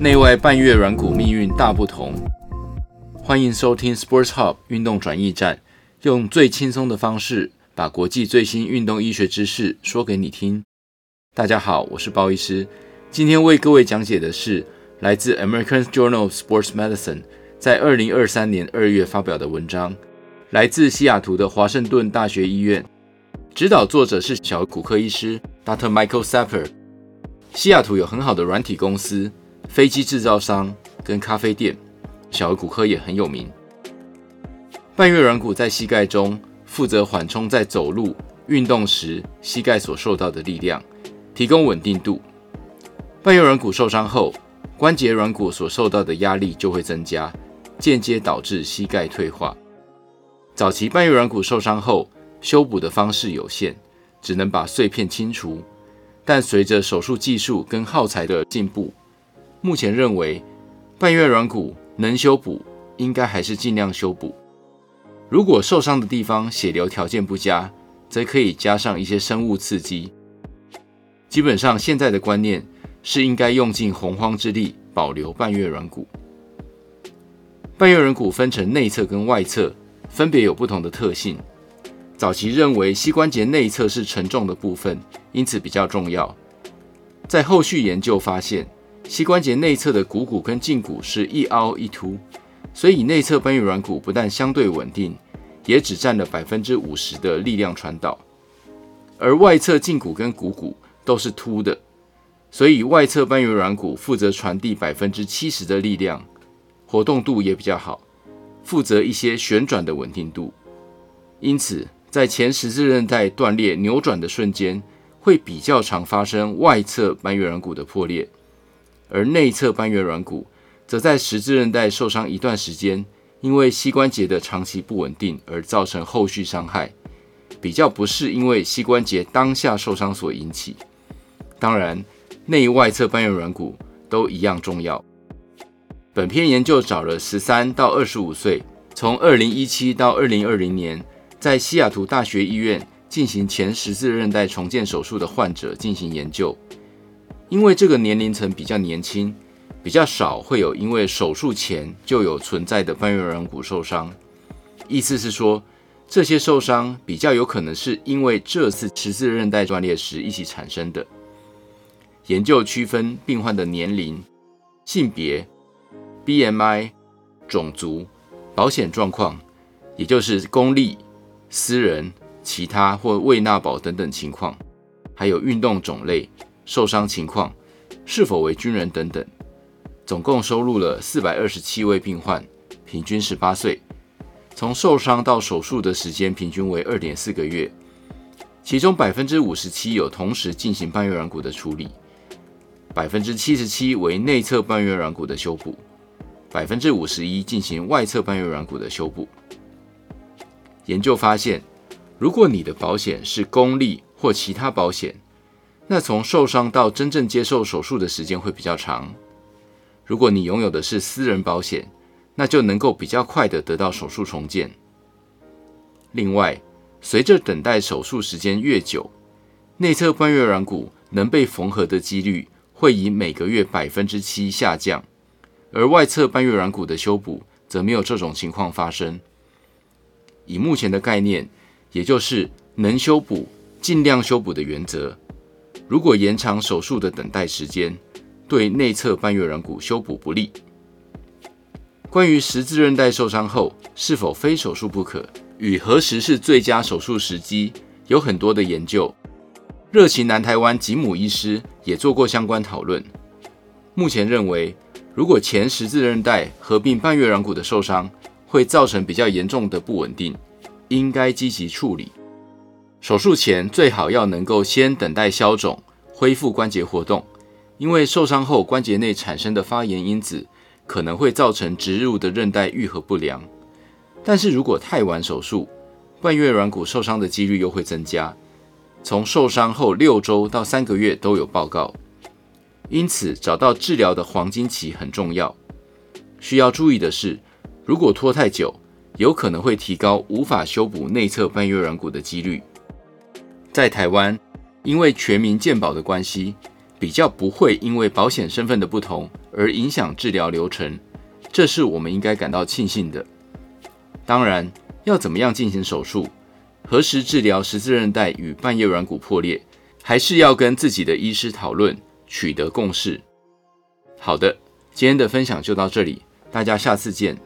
内外半月软骨命运大不同。欢迎收听 Sports Hub 运动转驿站，用最轻松的方式把国际最新运动医学知识说给你听。大家好，我是包医师。今天为各位讲解的是来自 American Journal of Sports Medicine 在二零二三年二月发表的文章，来自西雅图的华盛顿大学医院，指导作者是小骨科医师 Dr. Michael Sapper。西雅图有很好的软体公司。飞机制造商跟咖啡店，小儿骨科也很有名。半月软骨在膝盖中负责缓冲在走路、运动时膝盖所受到的力量，提供稳定度。半月软骨受伤后，关节软骨所受到的压力就会增加，间接导致膝盖退化。早期半月软骨受伤后，修补的方式有限，只能把碎片清除。但随着手术技术跟耗材的进步，目前认为，半月软骨能修补，应该还是尽量修补。如果受伤的地方血流条件不佳，则可以加上一些生物刺激。基本上，现在的观念是应该用尽洪荒之力保留半月软骨。半月软骨分成内侧跟外侧，分别有不同的特性。早期认为膝关节内侧是沉重的部分，因此比较重要。在后续研究发现，膝关节内侧的股骨跟胫骨是一凹一凸，所以内侧半月软骨不但相对稳定，也只占了百分之五十的力量传导，而外侧胫骨跟股骨都是凸的，所以外侧半月软骨负责传递百分之七十的力量，活动度也比较好，负责一些旋转的稳定度。因此，在前十字韧带断裂扭转的瞬间，会比较常发生外侧半月软骨的破裂。而内侧半月软骨则在十字韧带受伤一段时间，因为膝关节的长期不稳定而造成后续伤害，比较不是因为膝关节当下受伤所引起。当然，内外侧半月软骨都一样重要。本篇研究找了十三到二十五岁，从二零一七到二零二零年，在西雅图大学医院进行前十字韧带重建手术的患者进行研究。因为这个年龄层比较年轻，比较少会有因为手术前就有存在的半月软骨受伤。意思是说，这些受伤比较有可能是因为这次十字韧带断裂时一起产生的。研究区分病患的年龄、性别、BMI、种族、保险状况，也就是公立、私人、其他或未纳保等等情况，还有运动种类。受伤情况是否为军人等等，总共收录了四百二十七位病患，平均十八岁，从受伤到手术的时间平均为二点四个月，其中百分之五十七有同时进行半月软骨的处理，百分之七十七为内侧半月软骨的修补，百分之五十一进行外侧半月软骨的修补。研究发现，如果你的保险是公立或其他保险，那从受伤到真正接受手术的时间会比较长。如果你拥有的是私人保险，那就能够比较快地得到手术重建。另外，随着等待手术时间越久，内侧半月软骨能被缝合的几率会以每个月百分之七下降，而外侧半月软骨的修补则没有这种情况发生。以目前的概念，也就是能修补尽量修补的原则。如果延长手术的等待时间，对内侧半月软骨修补不利。关于十字韧带受伤后是否非手术不可，与何时是最佳手术时机，有很多的研究。热情南台湾吉姆医师也做过相关讨论。目前认为，如果前十字韧带合并半月软骨的受伤，会造成比较严重的不稳定，应该积极处理。手术前最好要能够先等待消肿，恢复关节活动，因为受伤后关节内产生的发炎因子可能会造成植入的韧带愈合不良。但是如果太晚手术，半月软骨受伤的几率又会增加，从受伤后六周到三个月都有报告。因此，找到治疗的黄金期很重要。需要注意的是，如果拖太久，有可能会提高无法修补内侧半月软骨的几率。在台湾，因为全民健保的关系，比较不会因为保险身份的不同而影响治疗流程，这是我们应该感到庆幸的。当然，要怎么样进行手术，何时治疗十字韧带与半月软骨破裂，还是要跟自己的医师讨论，取得共识。好的，今天的分享就到这里，大家下次见。